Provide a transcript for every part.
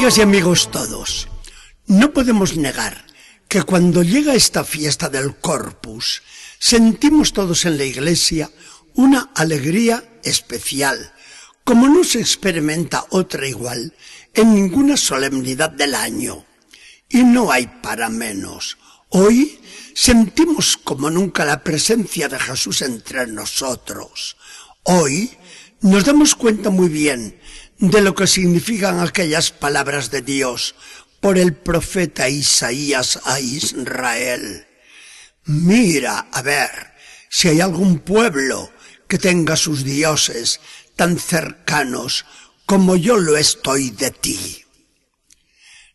Amigas y amigos todos, no podemos negar que cuando llega esta fiesta del Corpus, sentimos todos en la iglesia una alegría especial, como no se experimenta otra igual en ninguna solemnidad del año. Y no hay para menos. Hoy sentimos como nunca la presencia de Jesús entre nosotros. Hoy nos damos cuenta muy bien de lo que significan aquellas palabras de Dios por el profeta Isaías a Israel. Mira, a ver, si hay algún pueblo que tenga sus dioses tan cercanos como yo lo estoy de ti.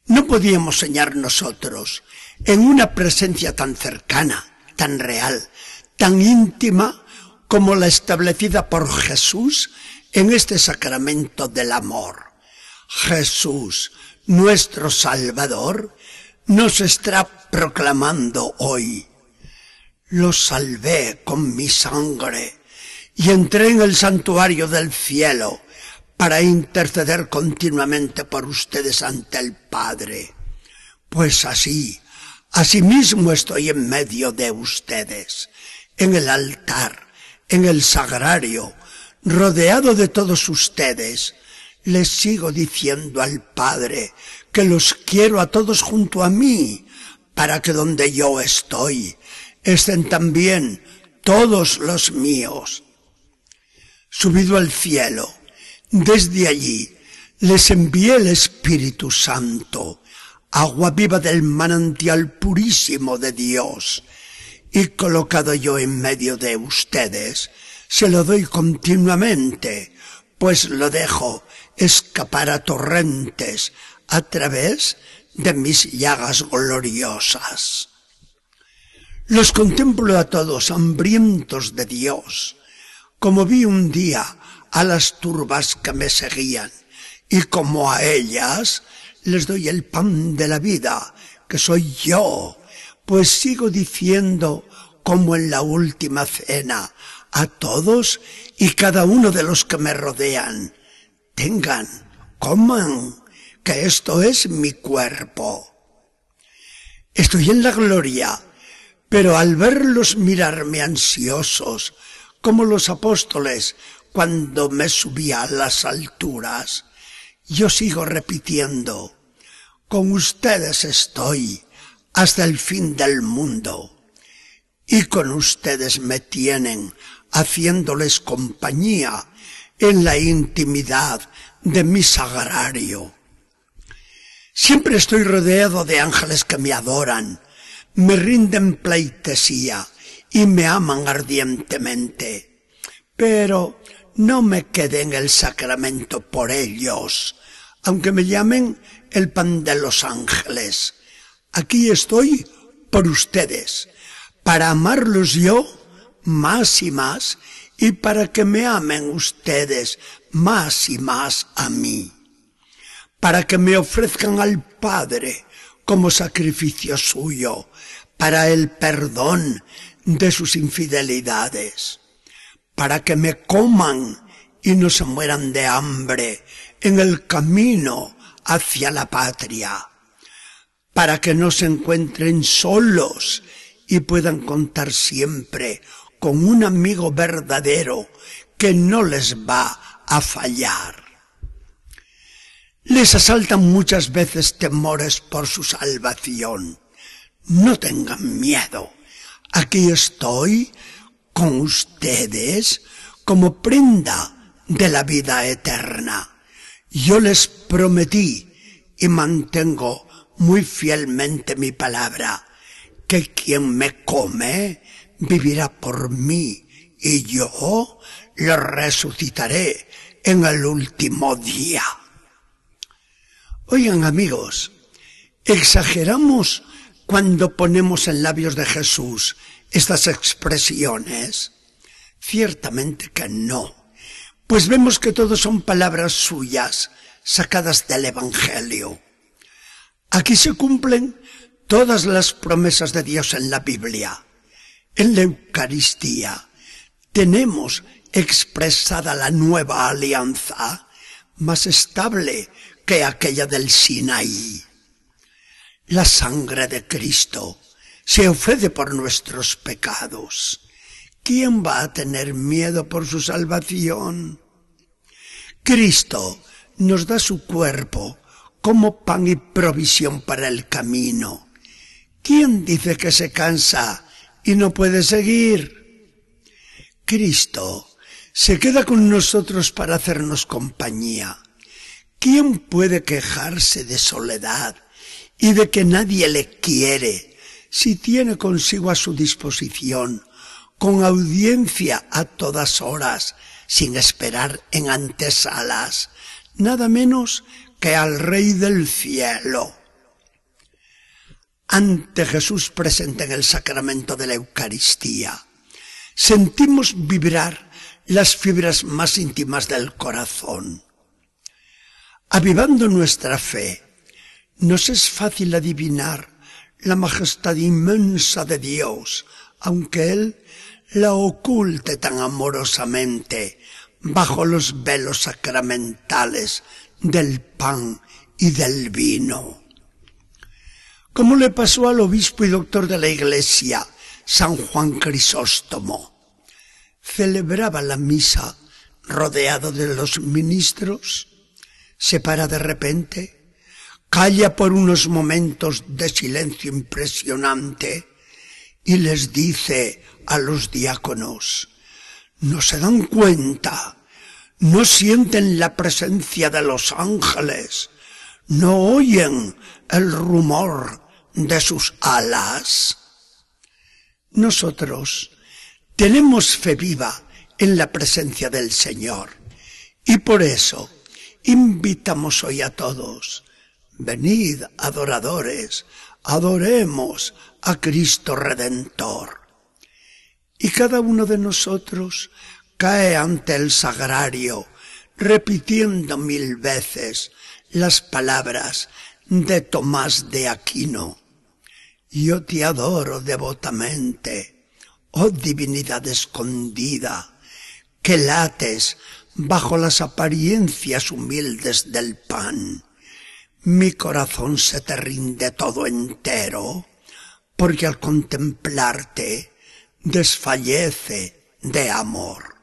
No podíamos soñar nosotros en una presencia tan cercana, tan real, tan íntima como la establecida por Jesús en este sacramento del amor. Jesús, nuestro Salvador, nos está proclamando hoy. Lo salvé con mi sangre y entré en el santuario del cielo para interceder continuamente por ustedes ante el Padre. Pues así, asimismo estoy en medio de ustedes, en el altar, en el sagrario, rodeado de todos ustedes, les sigo diciendo al Padre que los quiero a todos junto a mí, para que donde yo estoy estén también todos los míos. Subido al cielo, desde allí les envié el Espíritu Santo, agua viva del manantial purísimo de Dios, y colocado yo en medio de ustedes, se lo doy continuamente, pues lo dejo escapar a torrentes a través de mis llagas gloriosas. Los contemplo a todos hambrientos de Dios, como vi un día a las turbas que me seguían, y como a ellas les doy el pan de la vida, que soy yo, pues sigo diciendo como en la última cena, a todos y cada uno de los que me rodean. Tengan, coman, que esto es mi cuerpo. Estoy en la gloria, pero al verlos mirarme ansiosos, como los apóstoles cuando me subía a las alturas, yo sigo repitiendo, con ustedes estoy hasta el fin del mundo, y con ustedes me tienen haciéndoles compañía en la intimidad de mi sagrario. Siempre estoy rodeado de ángeles que me adoran, me rinden pleitesía y me aman ardientemente. Pero no me quedé en el sacramento por ellos, aunque me llamen el pan de los ángeles. Aquí estoy por ustedes, para amarlos yo más y más y para que me amen ustedes más y más a mí, para que me ofrezcan al Padre como sacrificio suyo para el perdón de sus infidelidades, para que me coman y no se mueran de hambre en el camino hacia la patria, para que no se encuentren solos y puedan contar siempre con un amigo verdadero que no les va a fallar. Les asaltan muchas veces temores por su salvación. No tengan miedo. Aquí estoy con ustedes como prenda de la vida eterna. Yo les prometí y mantengo muy fielmente mi palabra, que quien me come vivirá por mí y yo le resucitaré en el último día. Oigan amigos, ¿exageramos cuando ponemos en labios de Jesús estas expresiones? Ciertamente que no, pues vemos que todo son palabras suyas sacadas del Evangelio. Aquí se cumplen todas las promesas de Dios en la Biblia. En la Eucaristía tenemos expresada la nueva alianza más estable que aquella del Sinaí. La sangre de Cristo se ofrece por nuestros pecados. ¿Quién va a tener miedo por su salvación? Cristo nos da su cuerpo como pan y provisión para el camino. ¿Quién dice que se cansa y no puede seguir? Cristo se queda con nosotros para hacernos compañía. ¿Quién puede quejarse de soledad y de que nadie le quiere si tiene consigo a su disposición, con audiencia a todas horas, sin esperar en antesalas, nada menos que al Rey del cielo? Ante Jesús presente en el sacramento de la Eucaristía, sentimos vibrar las fibras más íntimas del corazón. Avivando nuestra fe, nos es fácil adivinar la majestad inmensa de Dios, aunque Él la oculte tan amorosamente bajo los velos sacramentales del pan y del vino. Como le pasó al obispo y doctor de la Iglesia, San Juan Crisóstomo. Celebraba la misa rodeado de los ministros, se para de repente, calla por unos momentos de silencio impresionante y les dice a los diáconos, no se dan cuenta, no sienten la presencia de los ángeles, no oyen el rumor de sus alas. Nosotros tenemos fe viva en la presencia del Señor y por eso invitamos hoy a todos, venid adoradores, adoremos a Cristo Redentor. Y cada uno de nosotros cae ante el sagrario, repitiendo mil veces las palabras de Tomás de Aquino. Yo te adoro devotamente, oh divinidad escondida, que lates bajo las apariencias humildes del pan. Mi corazón se te rinde todo entero, porque al contemplarte desfallece de amor.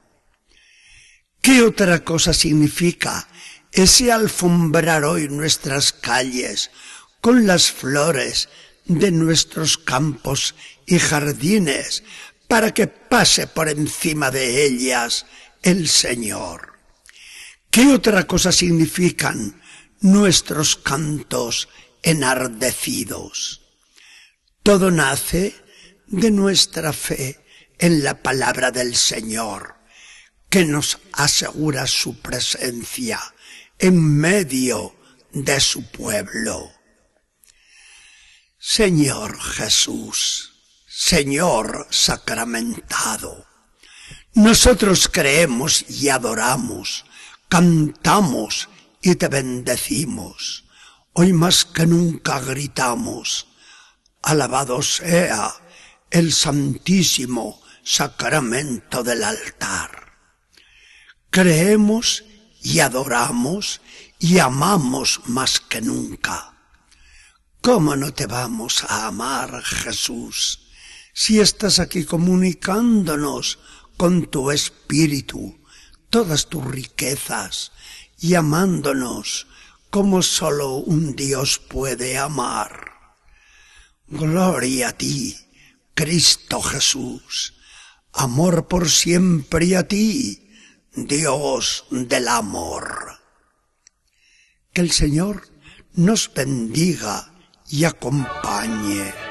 ¿Qué otra cosa significa ese alfombrar hoy nuestras calles con las flores de nuestros campos y jardines para que pase por encima de ellas el Señor? ¿Qué otra cosa significan nuestros cantos enardecidos? Todo nace de nuestra fe en la palabra del Señor, que nos asegura su presencia en medio de su pueblo. Señor Jesús, Señor sacramentado, nosotros creemos y adoramos, cantamos y te bendecimos. Hoy más que nunca gritamos, alabado sea el santísimo sacramento del altar. Creemos y adoramos y amamos más que nunca. ¿Cómo no te vamos a amar, Jesús, si estás aquí comunicándonos con tu espíritu todas tus riquezas y amándonos como solo un Dios puede amar? Gloria a ti, Cristo Jesús, amor por siempre a ti, Dios del amor. Que el Señor nos bendiga y acompañe.